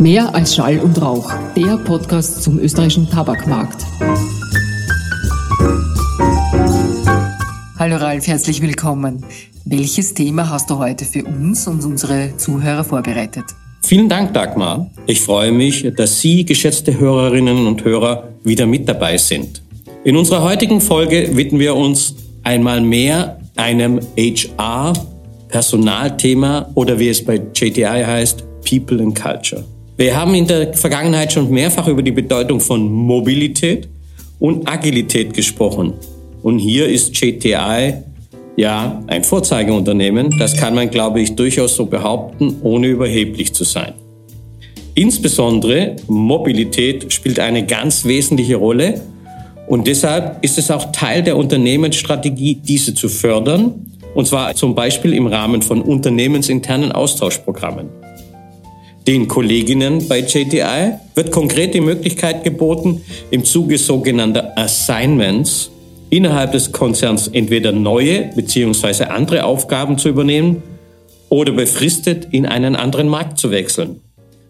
Mehr als Schall und Rauch, der Podcast zum österreichischen Tabakmarkt. Hallo Ralf, herzlich willkommen. Welches Thema hast du heute für uns und unsere Zuhörer vorbereitet? Vielen Dank, Dagmar. Ich freue mich, dass Sie, geschätzte Hörerinnen und Hörer, wieder mit dabei sind. In unserer heutigen Folge widmen wir uns einmal mehr einem HR, Personalthema oder wie es bei JTI heißt, People and Culture. Wir haben in der Vergangenheit schon mehrfach über die Bedeutung von Mobilität und Agilität gesprochen. Und hier ist JTI ja ein Vorzeigeunternehmen. Das kann man, glaube ich, durchaus so behaupten, ohne überheblich zu sein. Insbesondere Mobilität spielt eine ganz wesentliche Rolle und deshalb ist es auch Teil der Unternehmensstrategie, diese zu fördern, und zwar zum Beispiel im Rahmen von unternehmensinternen Austauschprogrammen. Den Kolleginnen bei JTI wird konkret die Möglichkeit geboten, im Zuge sogenannter Assignments innerhalb des Konzerns entweder neue bzw. andere Aufgaben zu übernehmen oder befristet in einen anderen Markt zu wechseln.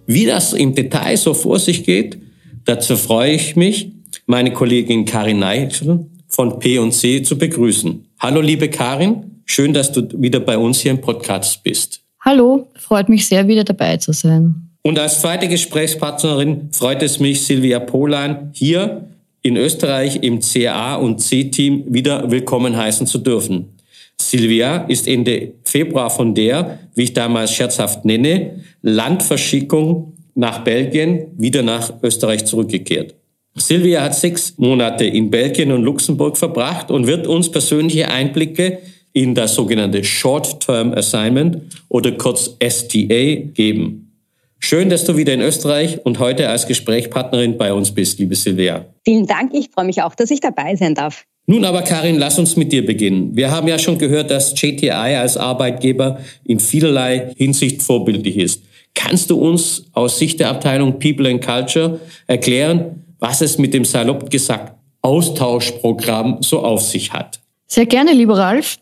Wie das im Detail so vor sich geht, dazu freue ich mich, meine Kollegin Karin Neichel von P&C zu begrüßen. Hallo liebe Karin, schön, dass du wieder bei uns hier im Podcast bist. Hallo, freut mich sehr, wieder dabei zu sein. Und als zweite Gesprächspartnerin freut es mich, Silvia Polan hier in Österreich im CA und C-Team wieder willkommen heißen zu dürfen. Silvia ist Ende Februar von der, wie ich damals scherzhaft nenne, Landverschickung nach Belgien wieder nach Österreich zurückgekehrt. Silvia hat sechs Monate in Belgien und Luxemburg verbracht und wird uns persönliche Einblicke in das sogenannte Short-Term Assignment oder kurz STA geben. Schön, dass du wieder in Österreich und heute als Gesprächspartnerin bei uns bist, liebe Silvia. Vielen Dank, ich freue mich auch, dass ich dabei sein darf. Nun aber, Karin, lass uns mit dir beginnen. Wir haben ja schon gehört, dass JTI als Arbeitgeber in vielerlei Hinsicht vorbildlich ist. Kannst du uns aus Sicht der Abteilung People and Culture erklären, was es mit dem salopp gesagt Austauschprogramm so auf sich hat? Sehr gerne, lieber Ralf.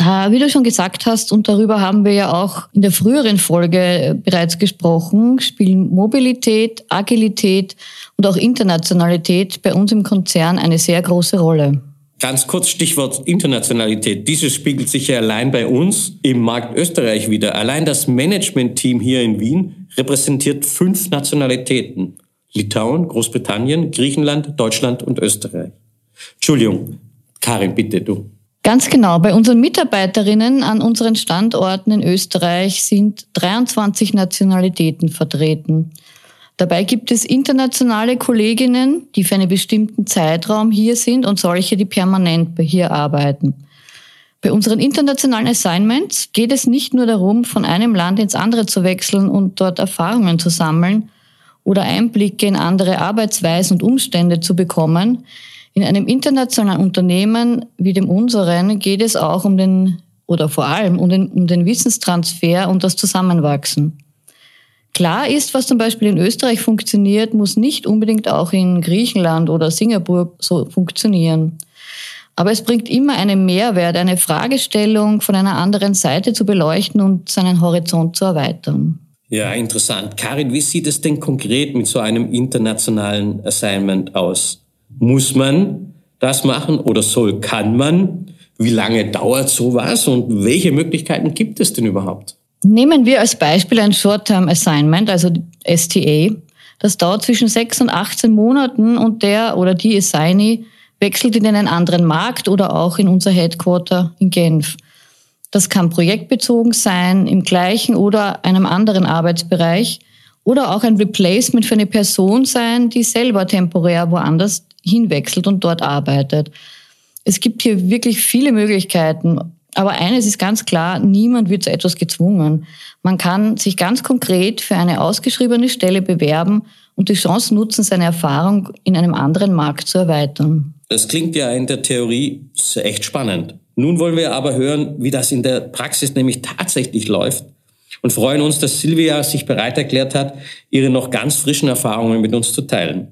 Wie du schon gesagt hast, und darüber haben wir ja auch in der früheren Folge äh, bereits gesprochen, spielen Mobilität, Agilität und auch Internationalität bei uns im Konzern eine sehr große Rolle. Ganz kurz Stichwort Internationalität. Dieses spiegelt sich ja allein bei uns im Markt Österreich wieder. Allein das Management-Team hier in Wien repräsentiert fünf Nationalitäten. Litauen, Großbritannien, Griechenland, Deutschland und Österreich. Entschuldigung, Karin, bitte du. Ganz genau. Bei unseren Mitarbeiterinnen an unseren Standorten in Österreich sind 23 Nationalitäten vertreten. Dabei gibt es internationale Kolleginnen, die für einen bestimmten Zeitraum hier sind und solche, die permanent hier arbeiten. Bei unseren internationalen Assignments geht es nicht nur darum, von einem Land ins andere zu wechseln und dort Erfahrungen zu sammeln oder Einblicke in andere Arbeitsweisen und Umstände zu bekommen. In einem internationalen Unternehmen wie dem unseren geht es auch um den oder vor allem um den, um den Wissenstransfer und das Zusammenwachsen. Klar ist, was zum Beispiel in Österreich funktioniert, muss nicht unbedingt auch in Griechenland oder Singapur so funktionieren. Aber es bringt immer einen Mehrwert, eine Fragestellung von einer anderen Seite zu beleuchten und seinen Horizont zu erweitern. Ja, interessant. Karin, wie sieht es denn konkret mit so einem internationalen Assignment aus? Muss man das machen oder soll, kann man? Wie lange dauert sowas und welche Möglichkeiten gibt es denn überhaupt? Nehmen wir als Beispiel ein Short-Term Assignment, also STA. Das dauert zwischen 6 und 18 Monaten und der oder die Assignee wechselt in einen anderen Markt oder auch in unser Headquarter in Genf. Das kann projektbezogen sein, im gleichen oder einem anderen Arbeitsbereich oder auch ein Replacement für eine Person sein, die selber temporär woanders hinwechselt und dort arbeitet. Es gibt hier wirklich viele Möglichkeiten. Aber eines ist ganz klar, niemand wird zu etwas gezwungen. Man kann sich ganz konkret für eine ausgeschriebene Stelle bewerben und die Chance nutzen, seine Erfahrung in einem anderen Markt zu erweitern. Das klingt ja in der Theorie echt spannend. Nun wollen wir aber hören, wie das in der Praxis nämlich tatsächlich läuft und freuen uns, dass Silvia sich bereit erklärt hat, ihre noch ganz frischen Erfahrungen mit uns zu teilen.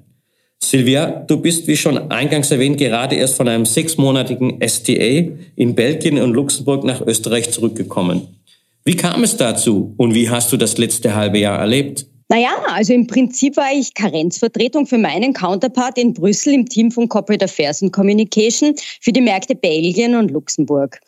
Silvia, du bist, wie schon eingangs erwähnt, gerade erst von einem sechsmonatigen STA in Belgien und Luxemburg nach Österreich zurückgekommen. Wie kam es dazu und wie hast du das letzte halbe Jahr erlebt? Naja, also im Prinzip war ich Karenzvertretung für meinen Counterpart in Brüssel im Team von Corporate Affairs and Communication für die Märkte Belgien und Luxemburg.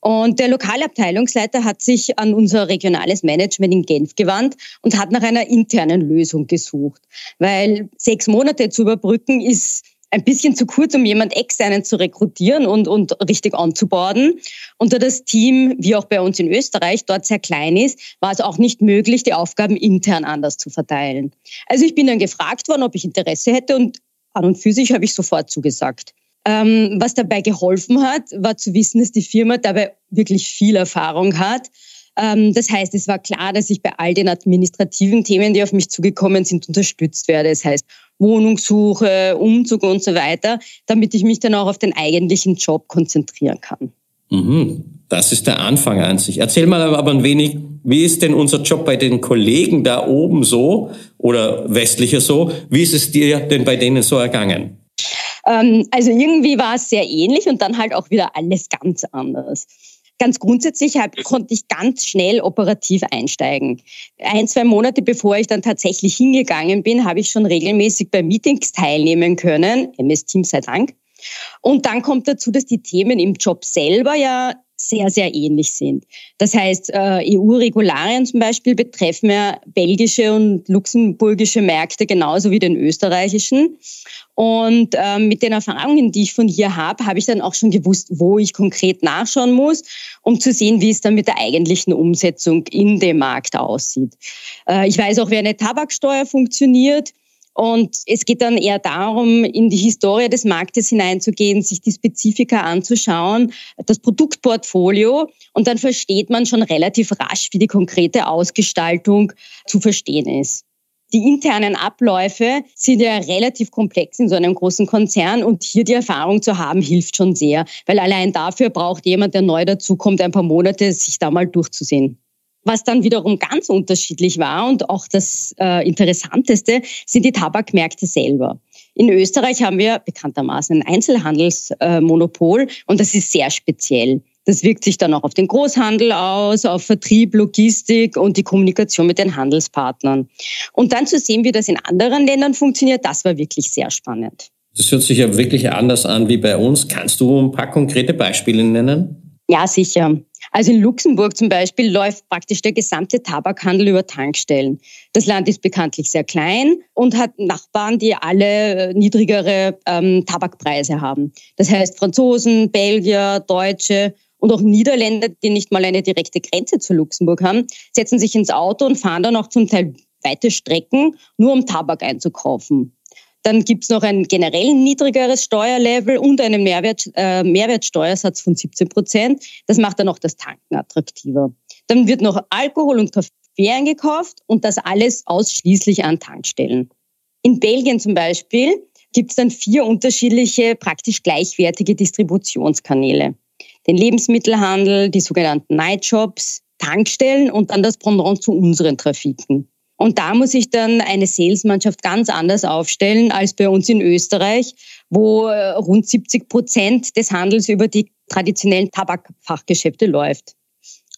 Und der Lokalabteilungsleiter hat sich an unser regionales Management in Genf gewandt und hat nach einer internen Lösung gesucht. Weil sechs Monate zu überbrücken ist ein bisschen zu kurz, um jemand externen zu rekrutieren und, und richtig anzuborden. Und da das Team, wie auch bei uns in Österreich, dort sehr klein ist, war es auch nicht möglich, die Aufgaben intern anders zu verteilen. Also ich bin dann gefragt worden, ob ich Interesse hätte und an und für sich habe ich sofort zugesagt. Ähm, was dabei geholfen hat, war zu wissen, dass die Firma dabei wirklich viel Erfahrung hat ähm, das heißt, es war klar, dass ich bei all den administrativen Themen, die auf mich zugekommen sind, unterstützt werde. Das heißt, Wohnungssuche, Umzug und so weiter, damit ich mich dann auch auf den eigentlichen Job konzentrieren kann. Mhm. Das ist der Anfang an sich. Erzähl mal aber ein wenig, wie ist denn unser Job bei den Kollegen da oben so oder westlicher so? Wie ist es dir denn bei denen so ergangen? Ähm, also irgendwie war es sehr ähnlich und dann halt auch wieder alles ganz anders. Ganz grundsätzlich hab, konnte ich ganz schnell operativ einsteigen. Ein, zwei Monate bevor ich dann tatsächlich hingegangen bin, habe ich schon regelmäßig bei Meetings teilnehmen können. MS Teams sei Dank. Und dann kommt dazu, dass die Themen im Job selber ja sehr, sehr ähnlich sind. Das heißt, äh, EU-Regularien zum Beispiel betreffen ja belgische und luxemburgische Märkte genauso wie den österreichischen. Und ähm, mit den Erfahrungen, die ich von hier habe, habe ich dann auch schon gewusst, wo ich konkret nachschauen muss, um zu sehen, wie es dann mit der eigentlichen Umsetzung in dem Markt aussieht. Äh, ich weiß auch, wie eine Tabaksteuer funktioniert. Und es geht dann eher darum, in die Historie des Marktes hineinzugehen, sich die Spezifika anzuschauen, das Produktportfolio. Und dann versteht man schon relativ rasch, wie die konkrete Ausgestaltung zu verstehen ist. Die internen Abläufe sind ja relativ komplex in so einem großen Konzern und hier die Erfahrung zu haben, hilft schon sehr, weil allein dafür braucht jemand, der neu dazukommt, ein paar Monate, sich da mal durchzusehen. Was dann wiederum ganz unterschiedlich war und auch das äh, Interessanteste sind die Tabakmärkte selber. In Österreich haben wir bekanntermaßen ein Einzelhandelsmonopol äh, und das ist sehr speziell. Das wirkt sich dann auch auf den Großhandel aus, auf Vertrieb, Logistik und die Kommunikation mit den Handelspartnern. Und dann zu sehen, wie das in anderen Ländern funktioniert, das war wirklich sehr spannend. Das hört sich ja wirklich anders an wie bei uns. Kannst du ein paar konkrete Beispiele nennen? Ja, sicher. Also in Luxemburg zum Beispiel läuft praktisch der gesamte Tabakhandel über Tankstellen. Das Land ist bekanntlich sehr klein und hat Nachbarn, die alle niedrigere ähm, Tabakpreise haben. Das heißt Franzosen, Belgier, Deutsche und auch Niederländer, die nicht mal eine direkte Grenze zu Luxemburg haben, setzen sich ins Auto und fahren dann auch zum Teil weite Strecken, nur um Tabak einzukaufen. Dann gibt's noch ein generell niedrigeres Steuerlevel und einen Mehrwert, äh, Mehrwertsteuersatz von 17 Prozent. Das macht dann auch das Tanken attraktiver. Dann wird noch Alkohol und Kaffee eingekauft und das alles ausschließlich an Tankstellen. In Belgien zum Beispiel gibt's dann vier unterschiedliche, praktisch gleichwertige Distributionskanäle den Lebensmittelhandel, die sogenannten Nightshops, Tankstellen und dann das Pendant zu unseren Trafiken. Und da muss ich dann eine Salesmannschaft ganz anders aufstellen als bei uns in Österreich, wo äh, rund 70 Prozent des Handels über die traditionellen Tabakfachgeschäfte läuft.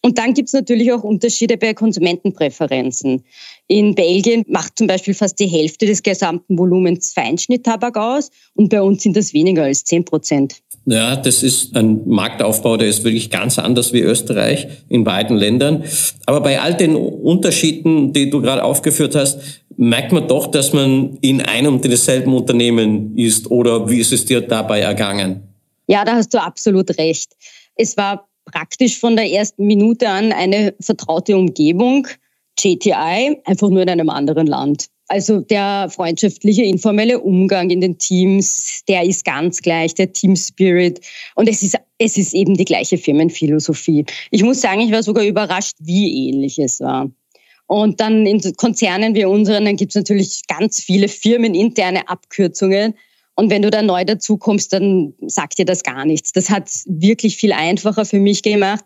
Und dann gibt es natürlich auch Unterschiede bei Konsumentenpräferenzen. In Belgien macht zum Beispiel fast die Hälfte des gesamten Volumens Feinschnitttabak aus und bei uns sind das weniger als 10 Prozent. Ja, das ist ein Marktaufbau, der ist wirklich ganz anders wie Österreich in beiden Ländern. Aber bei all den Unterschieden, die du gerade aufgeführt hast, merkt man doch, dass man in einem und demselben Unternehmen ist. Oder wie ist es dir dabei ergangen? Ja, da hast du absolut recht. Es war praktisch von der ersten Minute an eine vertraute Umgebung. JTI, einfach nur in einem anderen Land. Also der freundschaftliche, informelle Umgang in den Teams, der ist ganz gleich, der Team Spirit. Und es ist, es ist eben die gleiche Firmenphilosophie. Ich muss sagen, ich war sogar überrascht, wie ähnlich es war. Und dann in Konzernen wie unseren, dann gibt es natürlich ganz viele firmeninterne Abkürzungen. Und wenn du da neu dazukommst, dann sagt dir das gar nichts. Das hat wirklich viel einfacher für mich gemacht.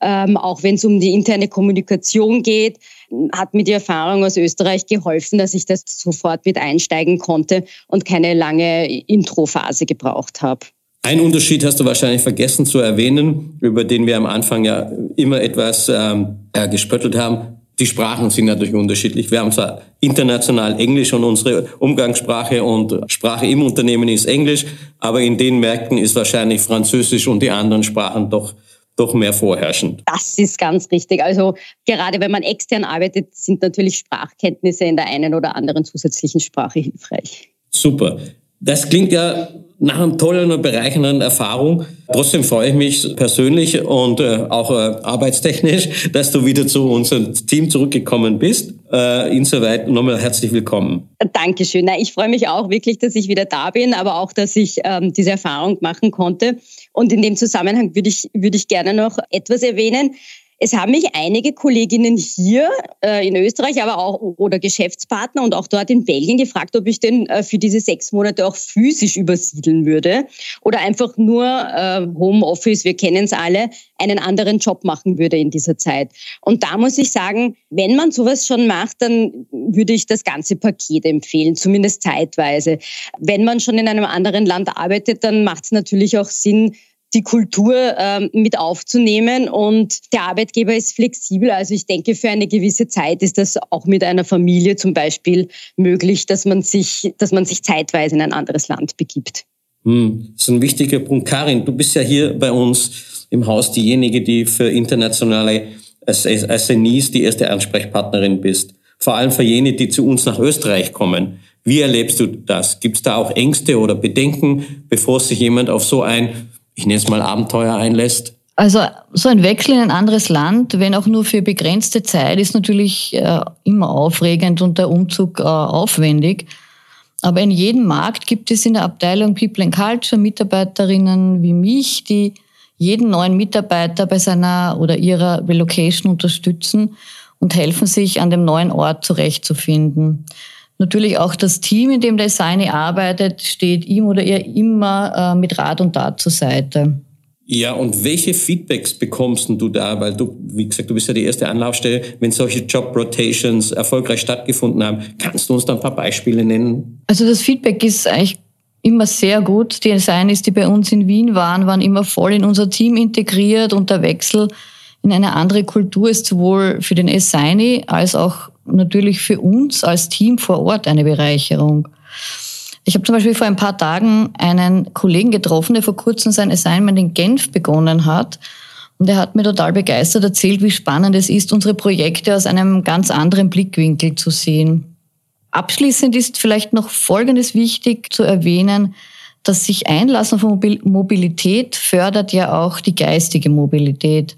Ähm, auch wenn es um die interne Kommunikation geht, hat mir die Erfahrung aus Österreich geholfen, dass ich das sofort mit einsteigen konnte und keine lange Introphase gebraucht habe. Ein Unterschied hast du wahrscheinlich vergessen zu erwähnen, über den wir am Anfang ja immer etwas ähm, gespöttelt haben. Die Sprachen sind natürlich unterschiedlich. Wir haben zwar international Englisch und unsere Umgangssprache und Sprache im Unternehmen ist Englisch, aber in den Märkten ist wahrscheinlich Französisch und die anderen Sprachen doch doch mehr vorherrschend. Das ist ganz richtig. Also gerade wenn man extern arbeitet, sind natürlich Sprachkenntnisse in der einen oder anderen zusätzlichen Sprache hilfreich. Super. Das klingt ja nach einer tollen und bereichernden Erfahrung. Trotzdem freue ich mich persönlich und äh, auch äh, arbeitstechnisch, dass du wieder zu unserem Team zurückgekommen bist. Äh, insoweit nochmal herzlich willkommen. Dankeschön. Na, ich freue mich auch wirklich, dass ich wieder da bin, aber auch, dass ich ähm, diese Erfahrung machen konnte. Und in dem Zusammenhang würde ich, würde ich gerne noch etwas erwähnen. Es haben mich einige Kolleginnen hier äh, in Österreich, aber auch oder Geschäftspartner und auch dort in Belgien gefragt, ob ich denn äh, für diese sechs Monate auch physisch übersiedeln würde oder einfach nur äh, Homeoffice, wir kennen es alle, einen anderen Job machen würde in dieser Zeit. Und da muss ich sagen, wenn man sowas schon macht, dann würde ich das ganze Paket empfehlen, zumindest zeitweise. Wenn man schon in einem anderen Land arbeitet, dann macht es natürlich auch Sinn, die Kultur ähm, mit aufzunehmen und der Arbeitgeber ist flexibel. Also ich denke, für eine gewisse Zeit ist das auch mit einer Familie zum Beispiel möglich, dass man sich, dass man sich zeitweise in ein anderes Land begibt. Hm, das ist ein wichtiger Punkt. Karin, du bist ja hier bei uns im Haus diejenige, die für internationale SNEs die erste Ansprechpartnerin bist. Vor allem für jene, die zu uns nach Österreich kommen. Wie erlebst du das? Gibt es da auch Ängste oder Bedenken, bevor sich jemand auf so ein ich nenne es mal Abenteuer einlässt? Also so ein Wechsel in ein anderes Land, wenn auch nur für begrenzte Zeit, ist natürlich äh, immer aufregend und der Umzug äh, aufwendig. Aber in jedem Markt gibt es in der Abteilung People and Culture Mitarbeiterinnen wie mich, die jeden neuen Mitarbeiter bei seiner oder ihrer Relocation unterstützen und helfen sich an dem neuen Ort zurechtzufinden. Natürlich auch das Team, in dem der Designer arbeitet, steht ihm oder ihr immer äh, mit Rat und Tat zur Seite. Ja, und welche Feedbacks bekommst du da? Weil du, wie gesagt, du bist ja die erste Anlaufstelle. Wenn solche Job Rotations erfolgreich stattgefunden haben, kannst du uns da ein paar Beispiele nennen? Also das Feedback ist eigentlich immer sehr gut. Die Designer, die bei uns in Wien waren, waren immer voll in unser Team integriert und der Wechsel in eine andere Kultur ist sowohl für den Assigny als auch natürlich für uns als Team vor Ort eine Bereicherung. Ich habe zum Beispiel vor ein paar Tagen einen Kollegen getroffen, der vor kurzem sein Assignment in Genf begonnen hat. Und er hat mir total begeistert erzählt, wie spannend es ist, unsere Projekte aus einem ganz anderen Blickwinkel zu sehen. Abschließend ist vielleicht noch Folgendes wichtig zu erwähnen, dass sich Einlassen von Mobilität fördert ja auch die geistige Mobilität.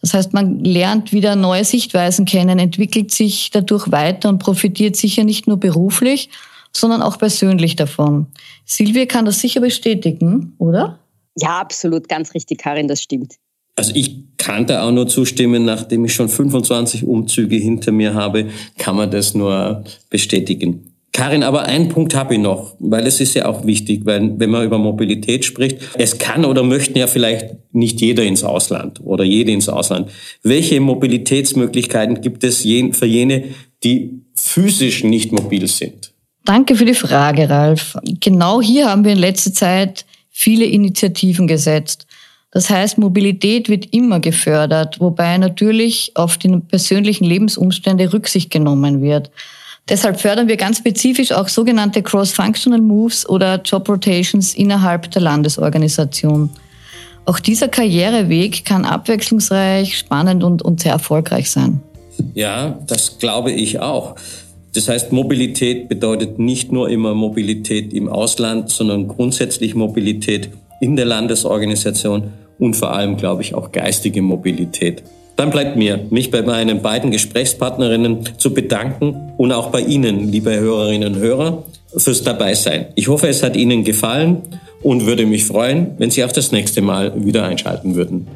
Das heißt, man lernt wieder neue Sichtweisen kennen, entwickelt sich dadurch weiter und profitiert sicher nicht nur beruflich, sondern auch persönlich davon. Silvia kann das sicher bestätigen, oder? Ja, absolut, ganz richtig, Karin, das stimmt. Also ich kann da auch nur zustimmen, nachdem ich schon 25 Umzüge hinter mir habe, kann man das nur bestätigen. Karin, aber einen Punkt habe ich noch, weil es ist ja auch wichtig, weil wenn man über Mobilität spricht, es kann oder möchten ja vielleicht nicht jeder ins Ausland oder jede ins Ausland. Welche Mobilitätsmöglichkeiten gibt es für jene, die physisch nicht mobil sind? Danke für die Frage, Ralf. Genau hier haben wir in letzter Zeit viele Initiativen gesetzt. Das heißt, Mobilität wird immer gefördert, wobei natürlich auf die persönlichen Lebensumstände Rücksicht genommen wird. Deshalb fördern wir ganz spezifisch auch sogenannte Cross-Functional Moves oder Job Rotations innerhalb der Landesorganisation. Auch dieser Karriereweg kann abwechslungsreich, spannend und, und sehr erfolgreich sein. Ja, das glaube ich auch. Das heißt, Mobilität bedeutet nicht nur immer Mobilität im Ausland, sondern grundsätzlich Mobilität in der Landesorganisation und vor allem, glaube ich, auch geistige Mobilität. Dann bleibt mir, mich bei meinen beiden Gesprächspartnerinnen zu bedanken und auch bei Ihnen, liebe Hörerinnen und Hörer, fürs Dabeisein. Ich hoffe, es hat Ihnen gefallen und würde mich freuen, wenn Sie auch das nächste Mal wieder einschalten würden.